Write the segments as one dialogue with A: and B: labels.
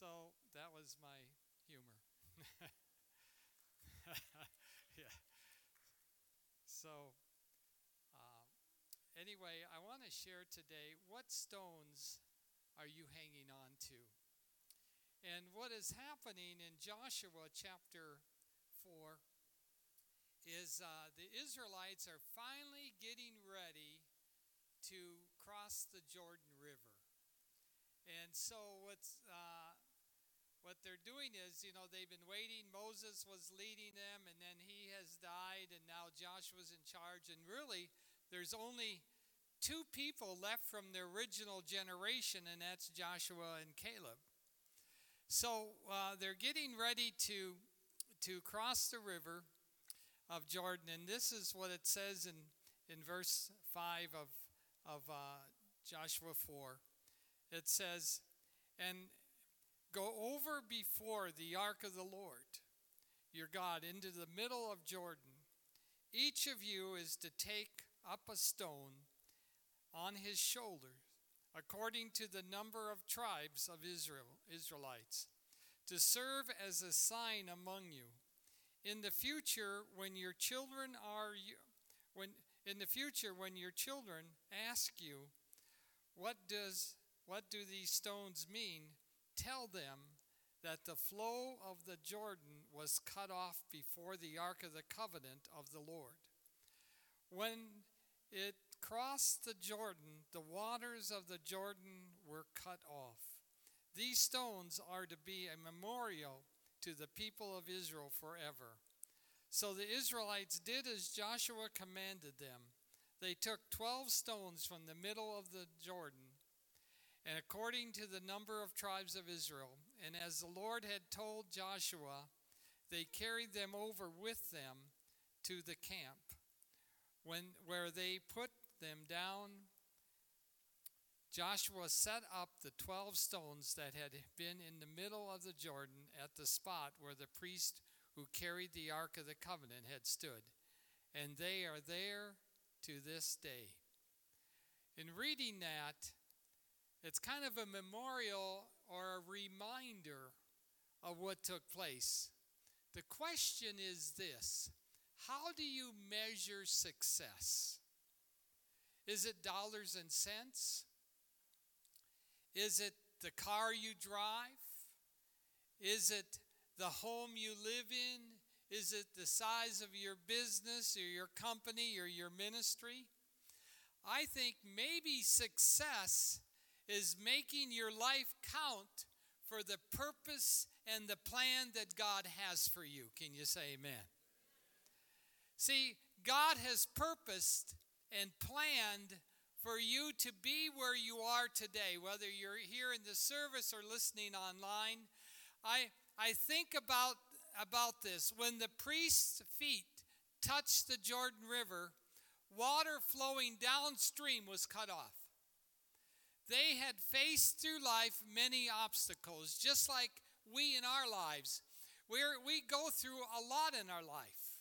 A: So that was my humor. yeah. So, uh, anyway, I want to share today what stones are you hanging on to? And what is happening in Joshua chapter 4 is uh, the Israelites are finally getting ready to cross the Jordan River. And so what's uh, what they're doing is, you know, they've been waiting. Moses was leading them, and then he has died, and now Joshua's in charge. And really, there's only two people left from the original generation, and that's Joshua and Caleb. So uh, they're getting ready to to cross the river of Jordan, and this is what it says in in verse five of of uh, Joshua four. It says, and Go over before the ark of the Lord, your God, into the middle of Jordan. Each of you is to take up a stone on his shoulder, according to the number of tribes of Israel, Israelites, to serve as a sign among you. In the future, when your children are when in the future when your children ask you, what does what do these stones mean? Tell them that the flow of the Jordan was cut off before the Ark of the Covenant of the Lord. When it crossed the Jordan, the waters of the Jordan were cut off. These stones are to be a memorial to the people of Israel forever. So the Israelites did as Joshua commanded them. They took 12 stones from the middle of the Jordan and according to the number of tribes of Israel. And as the Lord had told Joshua, they carried them over with them to the camp, when, where they put them down. Joshua set up the 12 stones that had been in the middle of the Jordan at the spot where the priest who carried the Ark of the Covenant had stood. And they are there to this day. In reading that, it's kind of a memorial or a reminder of what took place. The question is this How do you measure success? Is it dollars and cents? Is it the car you drive? Is it the home you live in? Is it the size of your business or your company or your ministry? I think maybe success is making your life count for the purpose and the plan that God has for you. Can you say amen? See, God has purposed and planned for you to be where you are today, whether you're here in the service or listening online. I, I think about, about this. When the priest's feet touched the Jordan River, water flowing downstream was cut off. They had faced through life many obstacles, just like we in our lives. We're, we go through a lot in our life.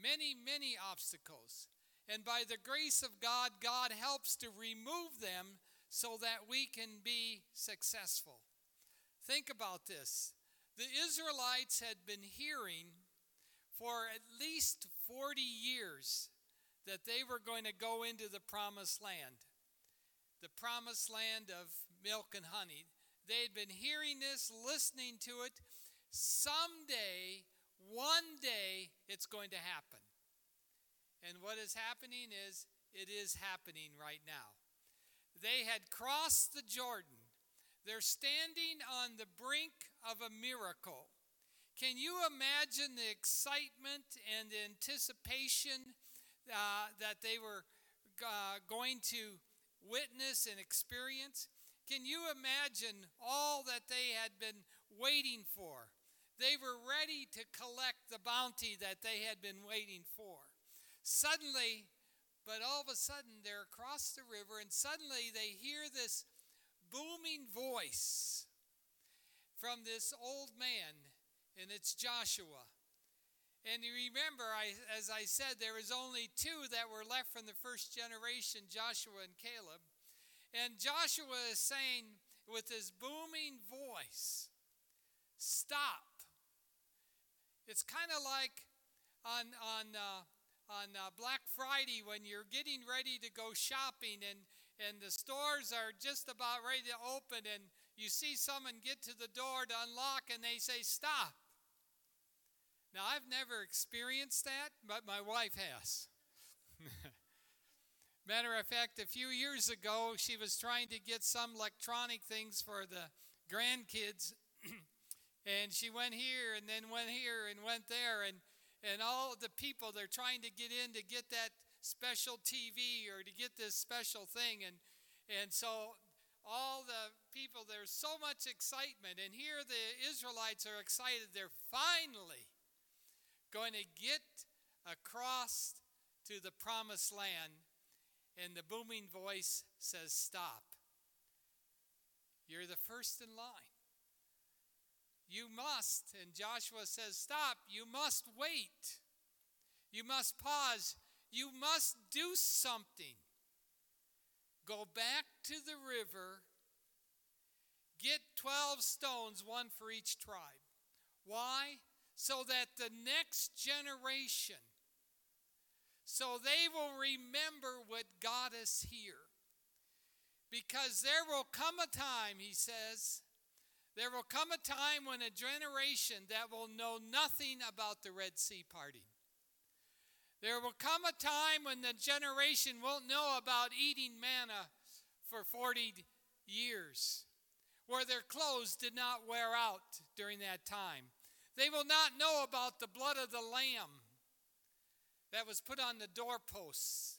A: Many, many obstacles. And by the grace of God, God helps to remove them so that we can be successful. Think about this. The Israelites had been hearing for at least 40 years that they were going to go into the promised land the promised land of milk and honey. They had been hearing this, listening to it. Someday, one day, it's going to happen. And what is happening is, it is happening right now. They had crossed the Jordan. They're standing on the brink of a miracle. Can you imagine the excitement and the anticipation uh, that they were uh, going to witness and experience. Can you imagine all that they had been waiting for? They were ready to collect the bounty that they had been waiting for. Suddenly, but all of a sudden, they're across the river, and suddenly they hear this booming voice from this old man, and it's Joshua. And you remember, I, as I said, there was only two that were left from the first generation Joshua and Caleb. And Joshua is saying, with his booming voice, Stop. It's kind of like on, on, uh, on uh, Black Friday when you're getting ready to go shopping and, and the stores are just about ready to open and you see someone get to the door to unlock and they say, Stop. Now, I've never experienced that, but my wife has. Matter of fact, a few years ago, she was trying to get some electronic things for the grandkids. and she went here and then went here and went there. And, and all the people, they're trying to get in to get that special TV or to get this special thing. And, and so all the people, there's so much excitement. And here the Israelites are excited. They're finally going to get across to the promised land and the booming voice says, Stop. You're the first in line. You must, and Joshua says, Stop. You must wait. You must pause. You must do something. Go back to the river, get 12 stones, one for each tribe. Why? So that the next generation so they will remember what got us here. Because there will come a time, he says, there will come a time when a generation that will know nothing about the Red Sea parting. There will come a time when the generation won't know about eating manna for 40 years, where their clothes did not wear out during that time. They will not know about the blood of the Lamb that was put on the doorposts.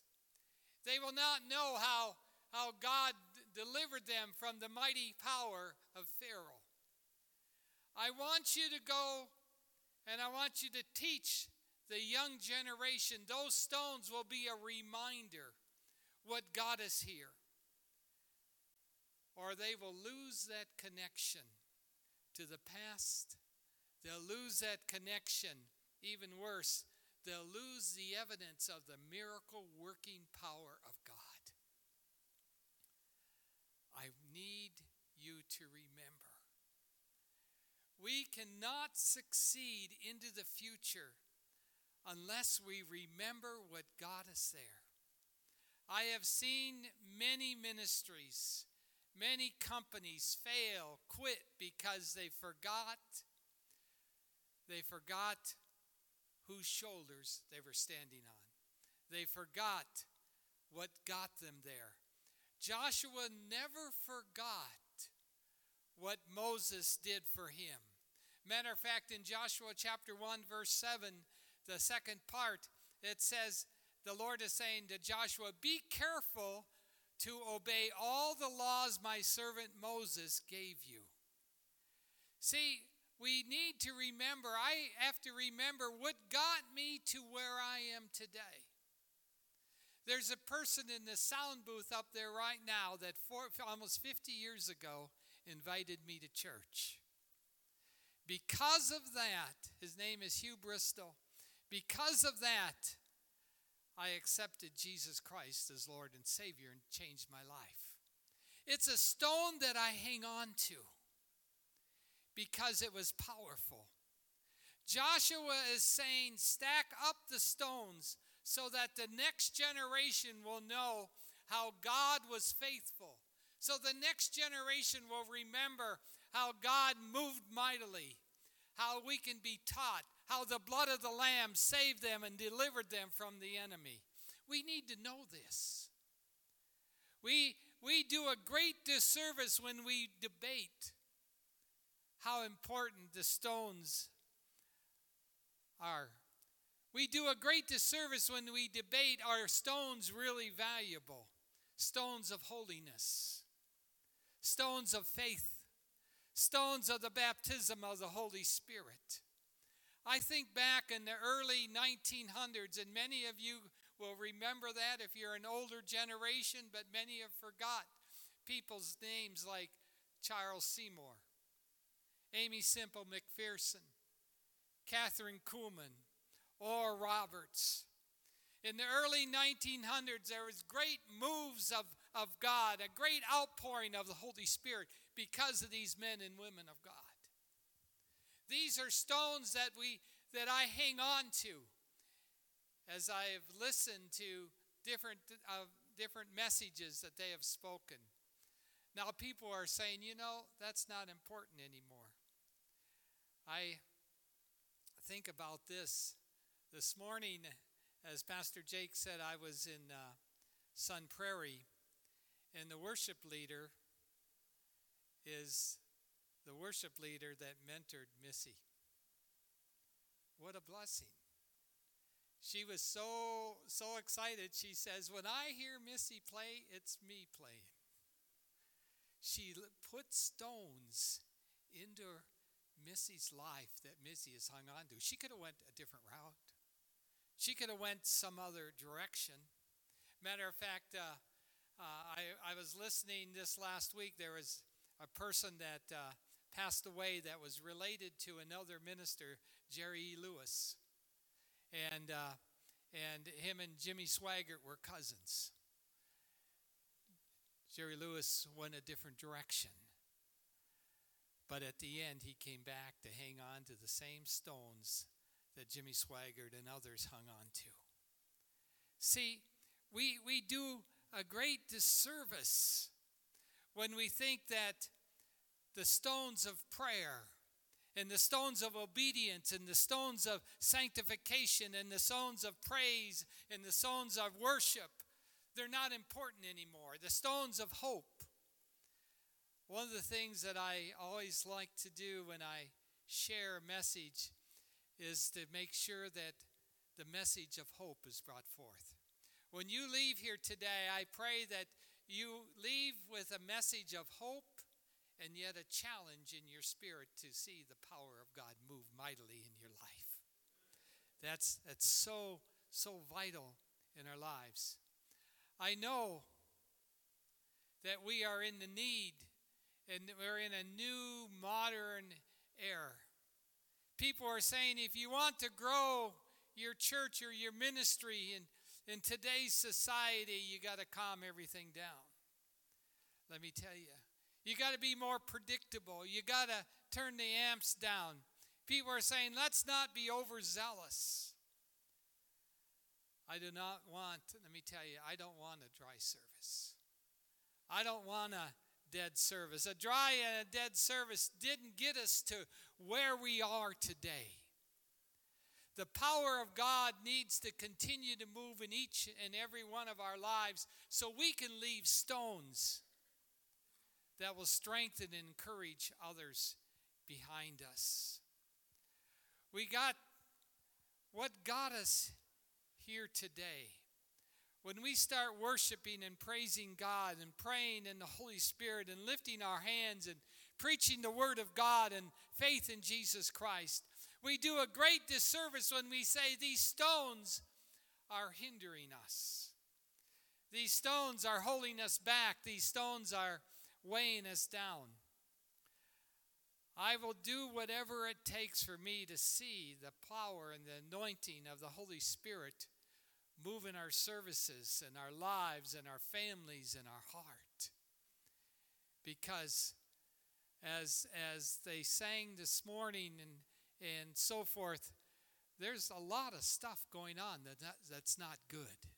A: They will not know how, how God delivered them from the mighty power of Pharaoh. I want you to go and I want you to teach the young generation. Those stones will be a reminder what God is here. Or they will lose that connection to the past. They'll lose that connection, even worse, they'll lose the evidence of the miracle working power of God. I need you to remember. We cannot succeed into the future unless we remember what got us there. I have seen many ministries, many companies fail, quit because they forgot. They forgot whose shoulders they were standing on. They forgot what got them there. Joshua never forgot what Moses did for him. Matter of fact, in Joshua chapter 1, verse 7, the second part, it says, the Lord is saying to Joshua, Be careful to obey all the laws my servant Moses gave you. See, we need to remember, I have to remember what got me to where I am today. There's a person in the sound booth up there right now that almost 50 years ago invited me to church. Because of that, his name is Hugh Bristol. Because of that, I accepted Jesus Christ as Lord and Savior and changed my life. It's a stone that I hang on to because it was powerful. Joshua is saying, stack up the stones so that the next generation will know how God was faithful. So the next generation will remember how God moved mightily, how we can be taught, how the blood of the Lamb saved them and delivered them from the enemy. We need to know this. We, we do a great disservice when we debate how important the stones are. We do a great disservice when we debate are stones really valuable? Stones of holiness, stones of faith, stones of the baptism of the Holy Spirit. I think back in the early 1900s, and many of you will remember that if you're an older generation, but many have forgot people's names like Charles Seymour, Aimee Semple McPherson, Kathryn Kuhlman, Oral Roberts. In the early 1900s, there was great moves of, of God, a great outpouring of the Holy Spirit. because of these men and women of God. These are stones that we that I hang on to as I have listened to different uh, different messages that they have spoken. Now people are saying, you know, that's not important anymore. I think about this this morning as Pastor Jake said I was in uh, Sun Prairie and the worship leader is the worship leader that mentored Missy. What a blessing. She was so so excited. She says, "When I hear Missy play, it's me playing." She put stones into Missy's life that Missy has hung on to. She could have went a different route. She could have went some other direction. Matter of fact, uh, uh, I, I was listening this last week. There was a person that uh, passed away that was related to another minister, Jerry E. Lewis. And, uh, and him and Jimmy Swaggart were cousins. Jerry Lewis went a different direction. But at the end, he came back to hang on to the same stones that Jimmy Swaggart and others hung on to. See, we, we do a great disservice when we think that the stones of prayer and the stones of obedience and the stones of sanctification and the stones of praise and the stones of worship they're not important anymore the stones of hope one of the things that i always like to do when i share a message is to make sure that the message of hope is brought forth when you leave here today i pray that you leave with a message of hope and yet a challenge in your spirit to see the power of God move mightily in your life. That's, that's so, so vital in our lives. I know that we are in the need and we're in a new modern era. People are saying if you want to grow your church or your ministry in, in today's society, you got to calm everything down. Let me tell you, you got to be more predictable. You got to turn the amps down. People are saying, let's not be overzealous. I do not want, let me tell you, I don't want a dry service. I don't want a dead service. A dry and a dead service didn't get us to where we are today. The power of God needs to continue to move in each and every one of our lives so we can leave stones that will strengthen and encourage others behind us. We got what got us here today. When we start worshiping and praising God and praying in the Holy Spirit and lifting our hands and preaching the Word of God and faith in Jesus Christ, we do a great disservice when we say these stones are hindering us. These stones are holding us back. These stones are weighing us down. I will do whatever it takes for me to see the power and the anointing of the Holy Spirit move in our services and our lives and our families and our heart. Because as as they sang this morning and and so forth, there's a lot of stuff going on that, that that's not good.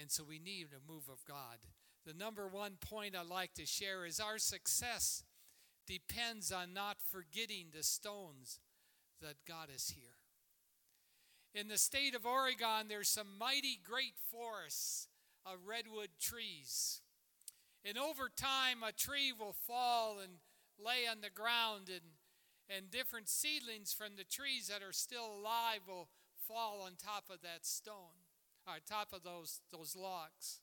A: And so we need a move of God. The number one point I'd like to share is our success depends on not forgetting the stones that got us here. In the state of Oregon, there's some mighty great forests of redwood trees. And over time, a tree will fall and lay on the ground, and, and different seedlings from the trees that are still alive will fall on top of that stone, on top of those, those logs.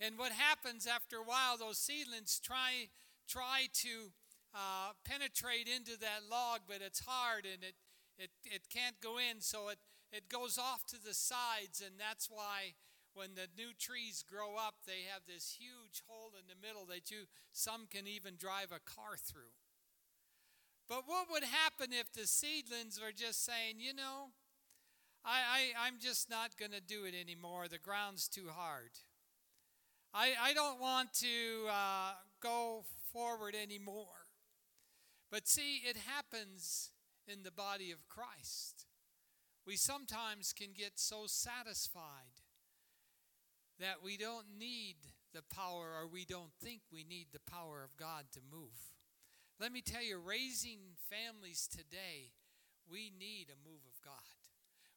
A: And what happens after a while, those seedlings try, try to uh, penetrate into that log, but it's hard and it, it, it can't go in, so it, it goes off to the sides, and that's why when the new trees grow up, they have this huge hole in the middle that you some can even drive a car through. But what would happen if the seedlings were just saying, you know, I, I, I'm just not going to do it anymore. The ground's too hard. I, I don't want to uh, go forward anymore. But see, it happens in the body of Christ. We sometimes can get so satisfied that we don't need the power or we don't think we need the power of God to move. Let me tell you, raising families today, we need a move of God.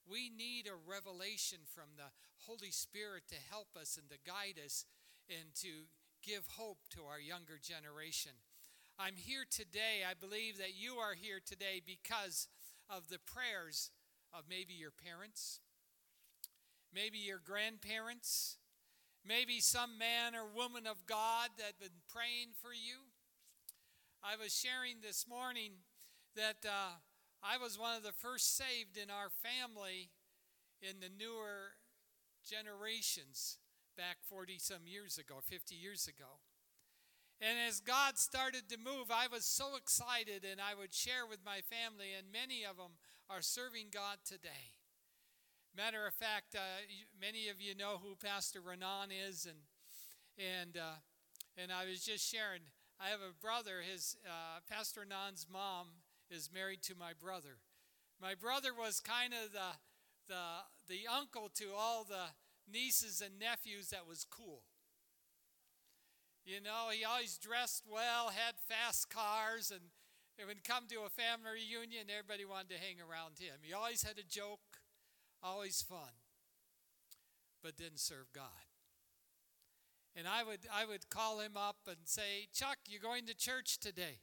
A: We need a revelation from the Holy Spirit to help us and to guide us and to give hope to our younger generation. I'm here today. I believe that you are here today because of the prayers of maybe your parents, maybe your grandparents, maybe some man or woman of God that been praying for you. I was sharing this morning that uh, I was one of the first saved in our family in the newer generations back 40 some years ago, 50 years ago. And as God started to move, I was so excited, and I would share with my family, and many of them are serving God today. Matter of fact, uh, many of you know who Pastor Renan is, and and uh, and I was just sharing. I have a brother. His uh, Pastor Renan's mom is married to my brother. My brother was kind of the the the uncle to all the nieces and nephews that was cool. You know, he always dressed well, had fast cars, and it would come to a family reunion, everybody wanted to hang around him. He always had a joke always fun, but didn't serve God. And I would, I would call him up and say, Chuck, you're going to church today.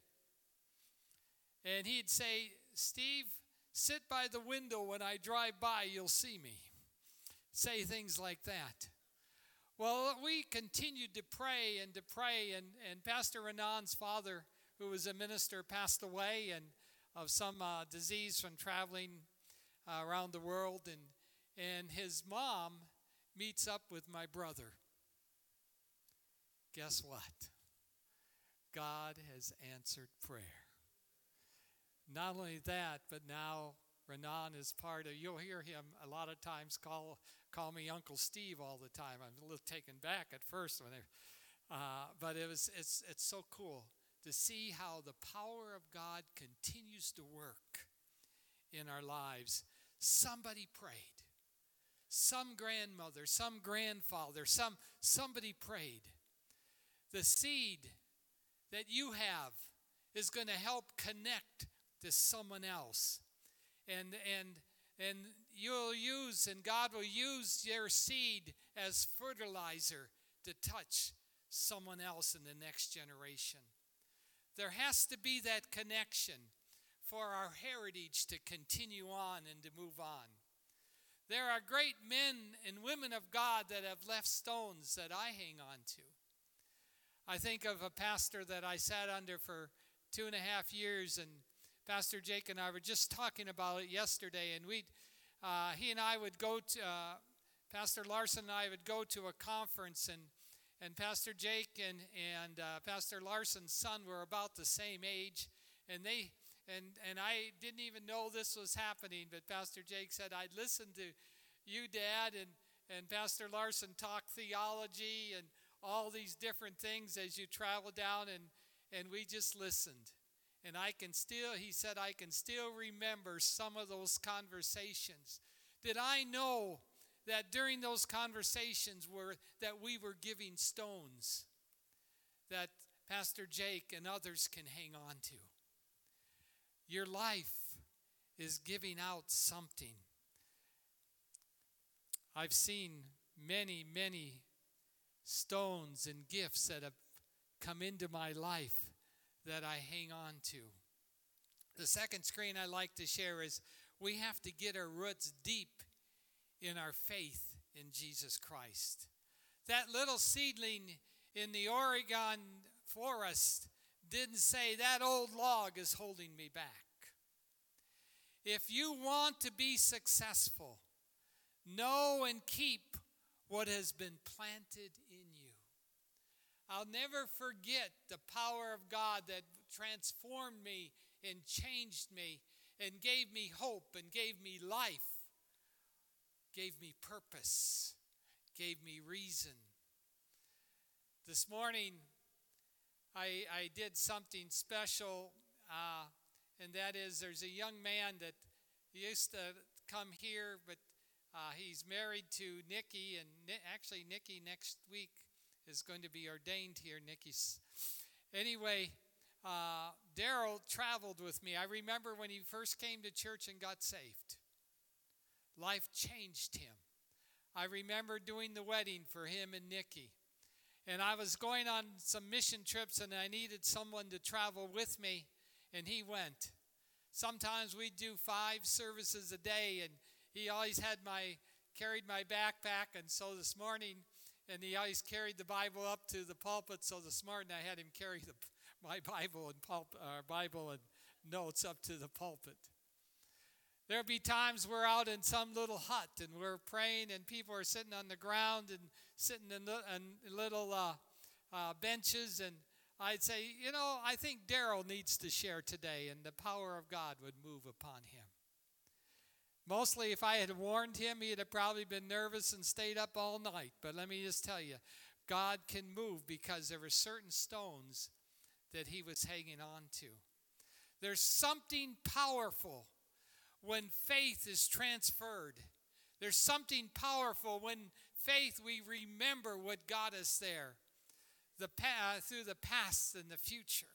A: And he'd say, Steve, sit by the window when I drive by, you'll see me. Say things like that. Well, we continued to pray and to pray, and, and Pastor Renan's father, who was a minister, passed away and of some uh, disease from traveling uh, around the world, and, and his mom meets up with my brother. Guess what? God has answered prayer. Not only that, but now Renan is part of, you'll hear him a lot of times call, call me Uncle Steve all the time. I'm a little taken back at first when they, uh, but it was, it's, it's so cool to see how the power of God continues to work in our lives somebody prayed. Some grandmother, some grandfather, some somebody prayed. The seed that you have is going to help connect to someone else. And and and you'll use and God will use your seed as fertilizer to touch someone else in the next generation. There has to be that connection for our heritage to continue on and to move on. There are great men and women of God that have left stones that I hang on to. I think of a pastor that I sat under for two and a half years, and Pastor Jake and I were just talking about it yesterday, and we, uh, he and I would go to, uh, Pastor Larson and I would go to a conference, and and Pastor Jake and and uh, Pastor Larson's son were about the same age, and they and, and I didn't even know this was happening, but Pastor Jake said, I'd listen to you, Dad, and, and Pastor Larson talk theology and all these different things as you travel down, and, and we just listened. And I can still, he said, I can still remember some of those conversations. Did I know that during those conversations were that we were giving stones that Pastor Jake and others can hang on to? Your life is giving out something. I've seen many, many stones and gifts that have come into my life that I hang on to. The second screen I like to share is we have to get our roots deep in our faith in Jesus Christ. That little seedling in the Oregon forest didn't say, That old log is holding me back. If you want to be successful, know and keep what has been planted in. I'll never forget the power of God that transformed me and changed me and gave me hope and gave me life, gave me purpose, gave me reason. This morning, I, I did something special, uh, and that is there's a young man that used to come here, but uh, he's married to Nikki, and actually, Nikki next week is going to be ordained here. Nikki's. Anyway, uh, Daryl traveled with me. I remember when he first came to church and got saved. Life changed him. I remember doing the wedding for him and Nikki. And I was going on some mission trips and I needed someone to travel with me, and he went. Sometimes we'd do five services a day, and he always had my carried my backpack. And so this morning, and he always carried the Bible up to the pulpit. So this morning, I had him carry the, my Bible and pulp, uh, Bible and notes up to the pulpit. There'll be times we're out in some little hut and we're praying, and people are sitting on the ground and sitting in, in little uh, uh, benches. And I'd say, you know, I think Daryl needs to share today, and the power of God would move upon him. Mostly, if I had warned him, he'd have probably been nervous and stayed up all night. But let me just tell you, God can move because there were certain stones that he was hanging on to. There's something powerful when faith is transferred. There's something powerful when faith we remember what got us there the past, through the past and the future.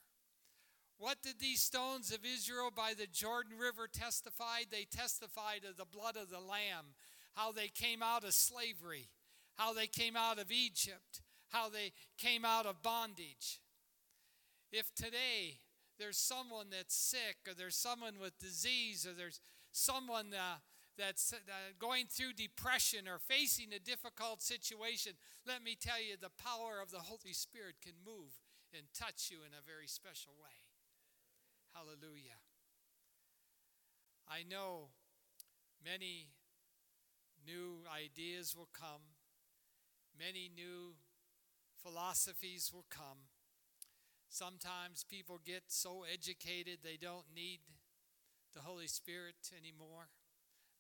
A: What did these stones of Israel by the Jordan River testify? They testified of the blood of the Lamb, how they came out of slavery, how they came out of Egypt, how they came out of bondage. If today there's someone that's sick, or there's someone with disease, or there's someone uh, that's uh, going through depression or facing a difficult situation, let me tell you the power of the Holy Spirit can move and touch you in a very special way. Hallelujah. I know many new ideas will come, many new philosophies will come. Sometimes people get so educated they don't need the Holy Spirit anymore.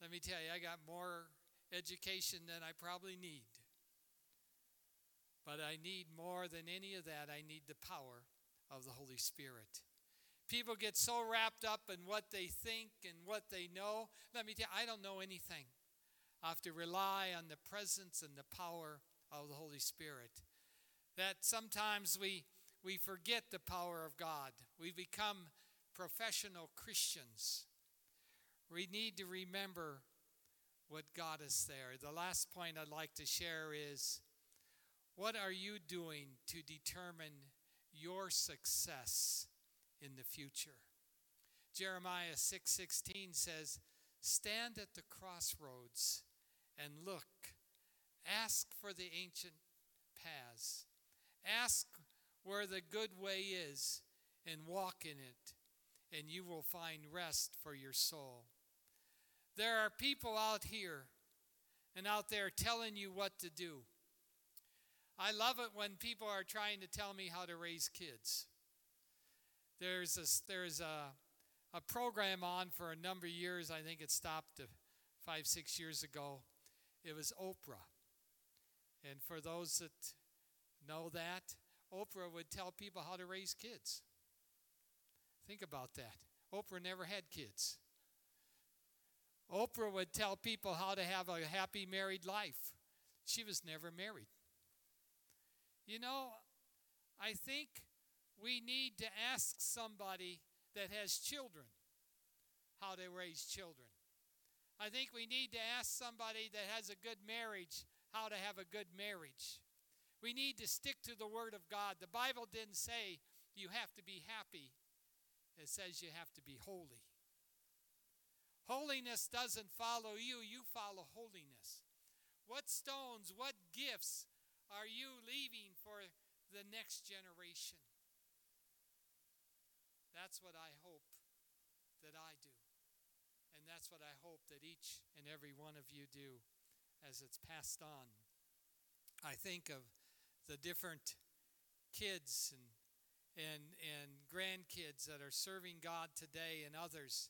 A: Let me tell you, I got more education than I probably need. But I need more than any of that, I need the power of the Holy Spirit. People get so wrapped up in what they think and what they know. Let me tell you, I don't know anything. I have to rely on the presence and the power of the Holy Spirit. That sometimes we, we forget the power of God. We become professional Christians. We need to remember what got us there. The last point I'd like to share is what are you doing to determine your success in the future? Jeremiah 6:16 says, "Stand at the crossroads and look. Ask for the ancient paths. Ask where the good way is and walk in it, and you will find rest for your soul." There are people out here and out there telling you what to do. I love it when people are trying to tell me how to raise kids. There's a, there's a, a program on for a number of years. I think it stopped five, six years ago. It was Oprah. And for those that know that, Oprah would tell people how to raise kids. Think about that. Oprah never had kids. Oprah would tell people how to have a happy married life. She was never married. You know, I think we need to ask somebody that has children how to raise children. I think we need to ask somebody that has a good marriage how to have a good marriage. We need to stick to the Word of God. The Bible didn't say you have to be happy, it says you have to be holy. Holiness doesn't follow you, you follow holiness. What stones, what gifts are you leaving for the next generation? That's what I hope that I do. And that's what I hope that each and every one of you do as it's passed on. I think of the different kids and and and grandkids that are serving God today and others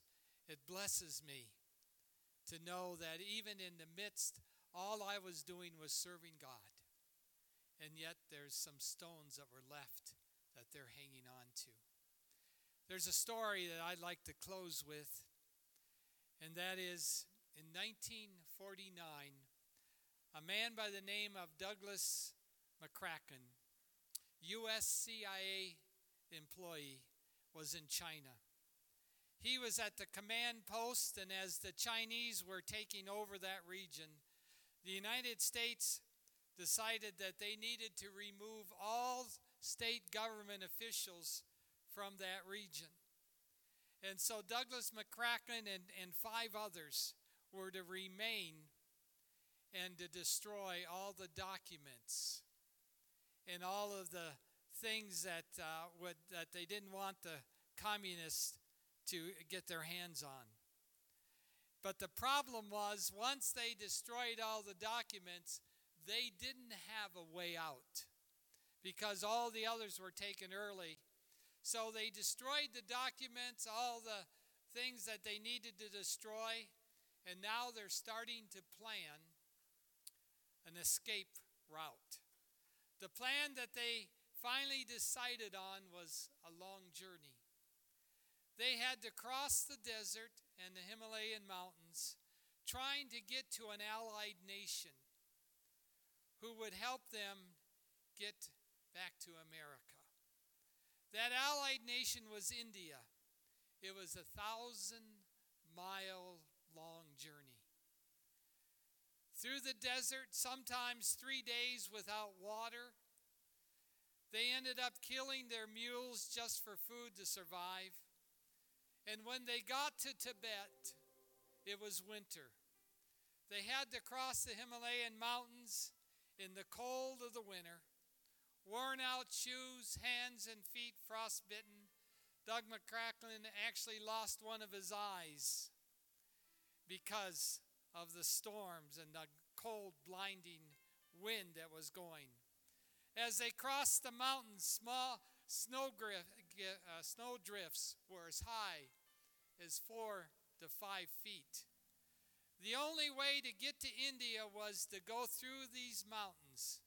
A: it blesses me to know that even in the midst, all I was doing was serving God. And yet there's some stones that were left that they're hanging on to. There's a story that I'd like to close with, and that is in 1949, a man by the name of Douglas McCracken, U.S. CIA employee, was in China. He was at the command post, and as the Chinese were taking over that region, the United States decided that they needed to remove all state government officials from that region. And so Douglas McCracken and, and five others were to remain and to destroy all the documents and all of the things that, uh, would, that they didn't want the communists to get their hands on. But the problem was, once they destroyed all the documents, they didn't have a way out because all the others were taken early. So they destroyed the documents, all the things that they needed to destroy, and now they're starting to plan an escape route. The plan that they finally decided on was a long journey. They had to cross the desert and the Himalayan mountains trying to get to an allied nation who would help them get back to America. That allied nation was India. It was a thousand mile long journey. Through the desert, sometimes three days without water. They ended up killing their mules just for food to survive. And when they got to Tibet, it was winter. They had to cross the Himalayan mountains in the cold of the winter. Worn out shoes, hands and feet frostbitten. Doug McCracken actually lost one of his eyes because of the storms and the cold, blinding wind that was going. As they crossed the mountains, small snow, uh, snow drifts were as high as four to five feet. The only way to get to India was to go through these mountains.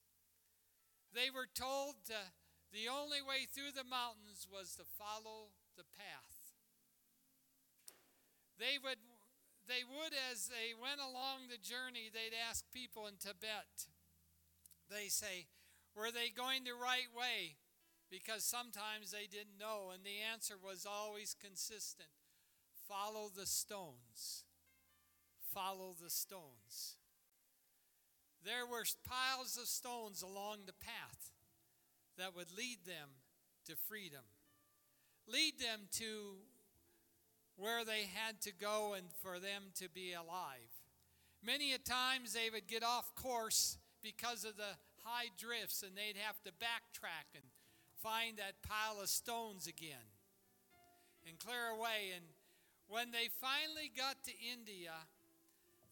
A: They were told to, the only way through the mountains was to follow the path. They would, they would, as they went along the journey, they'd ask people in Tibet, they say, were they going the right way? Because sometimes they didn't know, and the answer was always consistent Follow the stones. Follow the stones. There were piles of stones along the path that would lead them to freedom, lead them to where they had to go and for them to be alive. Many a times they would get off course because of the high drifts and they'd have to backtrack and find that pile of stones again and clear away and when they finally got to India,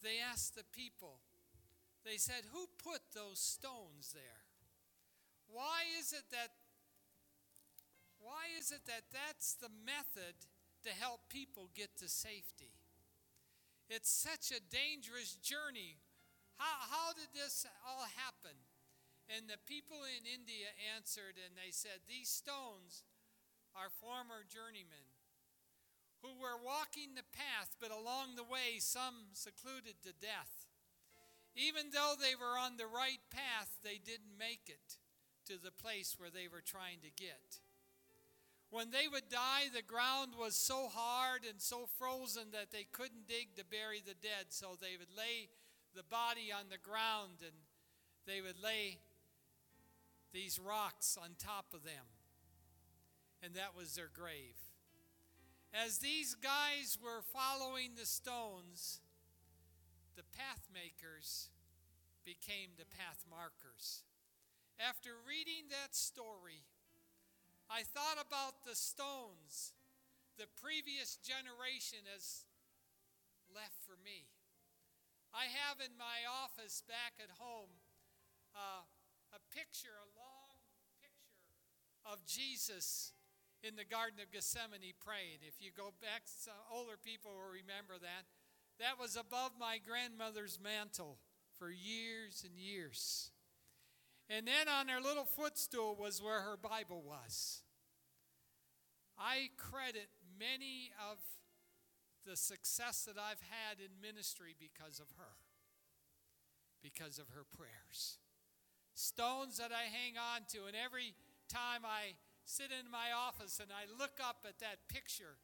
A: they asked the people, they said, Who put those stones there? Why is it that why is it that that's the method to help people get to safety? It's such a dangerous journey. How, how did this all happen? And the people in India answered and they said, These stones are former journeymen who were walking the path, but along the way, some secluded to death. Even though they were on the right path, they didn't make it to the place where they were trying to get. When they would die, the ground was so hard and so frozen that they couldn't dig to bury the dead, so they would lay the body on the ground and they would lay these rocks on top of them. And that was their grave. As these guys were following the stones, the path makers became the path markers. After reading that story, I thought about the stones the previous generation has left for me. I have in my office back at home uh, a picture, a long picture of Jesus in the Garden of Gethsemane praying. If you go back, older people will remember that. That was above my grandmother's mantle for years and years. And then on her little footstool was where her Bible was. I credit many of the success that I've had in ministry because of her, because of her prayers. Stones that I hang on to, and every time I sit in my office and I look up at that picture,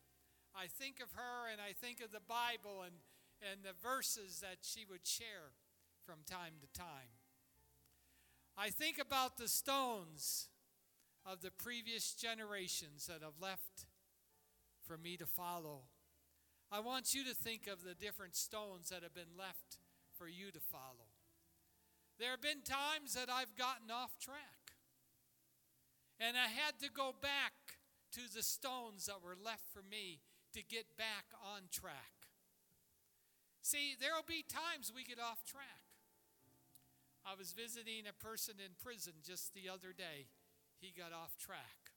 A: I think of her and I think of the Bible and, and the verses that she would share from time to time. I think about the stones of the previous generations that have left for me to follow. I want you to think of the different stones that have been left for you to follow. There have been times that I've gotten off track. And I had to go back to the stones that were left for me to get back on track. See, there will be times we get off track. I was visiting a person in prison just the other day. He got off track.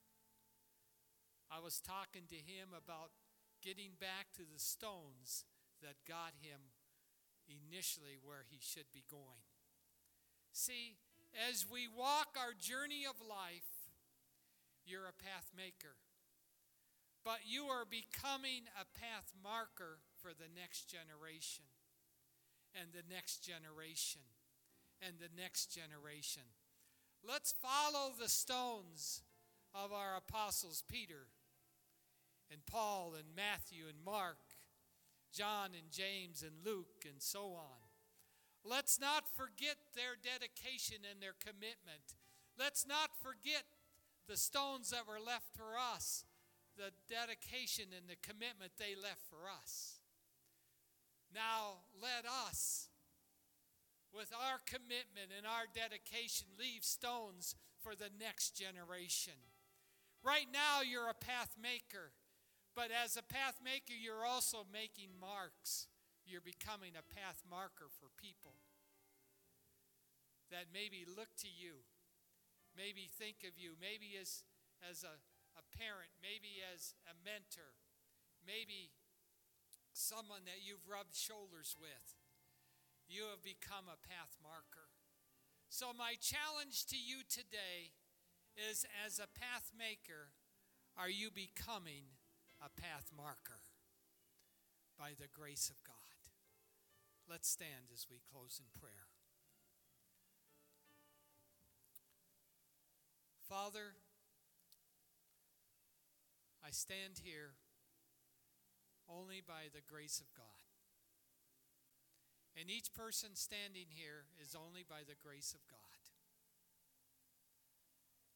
A: I was talking to him about getting back to the stones that got him initially where he should be going. See, as we walk our journey of life, you're a path maker. But you are becoming a path marker for the next generation, and the next generation, and the next generation. Let's follow the stones of our apostles Peter and Paul and Matthew and Mark, John and James and Luke and so on. Let's not forget their dedication and their commitment. Let's not forget the stones that were left for us, the dedication and the commitment they left for us. Now, let us with our commitment and our dedication, leave stones for the next generation. Right now, you're a path maker, but as a path maker, you're also making marks. You're becoming a path marker for people that maybe look to you, maybe think of you, maybe as, as a, a parent, maybe as a mentor, maybe someone that you've rubbed shoulders with you have become a path marker. So, my challenge to you today is as a path maker, are you becoming a path marker by the grace of God? Let's stand as we close in prayer. Father, I stand here only by the grace of God. And each person standing here is only by the grace of God.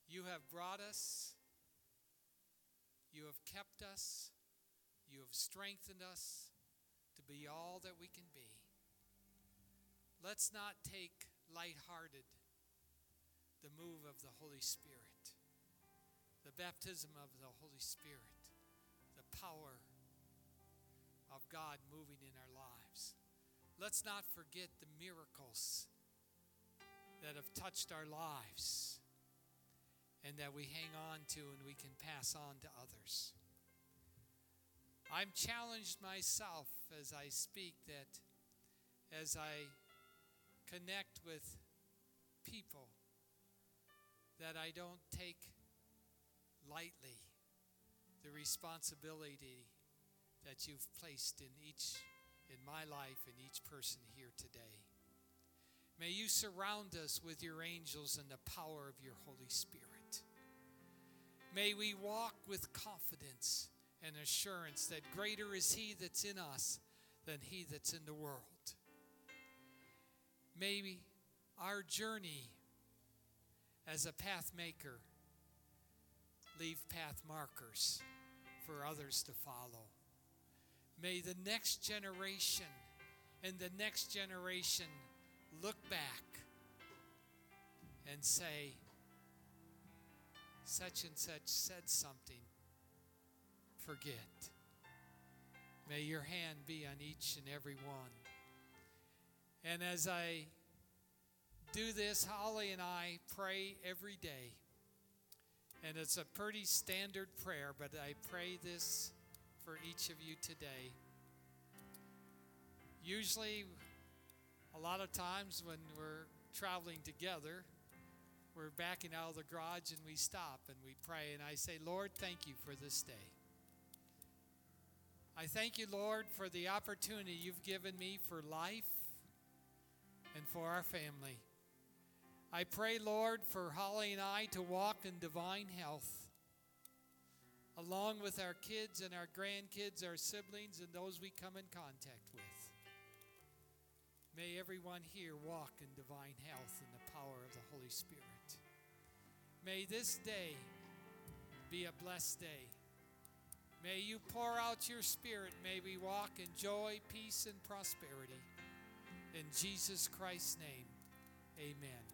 A: You have brought us, you have kept us, you have strengthened us to be all that we can be. Let's not take lighthearted the move of the Holy Spirit, the baptism of the Holy Spirit, the power of God moving in our lives. Let's not forget the miracles that have touched our lives and that we hang on to and we can pass on to others. I'm challenged myself as I speak that as I connect with people that I don't take lightly the responsibility that you've placed in each in my life and each person here today. May you surround us with your angels and the power of your Holy Spirit. May we walk with confidence and assurance that greater is He that's in us than He that's in the world. May our journey as a path maker leave path markers for others to follow. May the next generation and the next generation look back and say, such and such said something. Forget. May your hand be on each and every one. And as I do this, Holly and I pray every day. And it's a pretty standard prayer, but I pray this for each of you today. Usually, a lot of times when we're traveling together, we're backing out of the garage and we stop and we pray. And I say, Lord, thank you for this day. I thank you, Lord, for the opportunity you've given me for life and for our family. I pray, Lord, for Holly and I to walk in divine health, along with our kids and our grandkids, our siblings, and those we come in contact with. May everyone here walk in divine health in the power of the Holy Spirit. May this day be a blessed day. May you pour out your spirit. May we walk in joy, peace, and prosperity. In Jesus Christ's name, amen.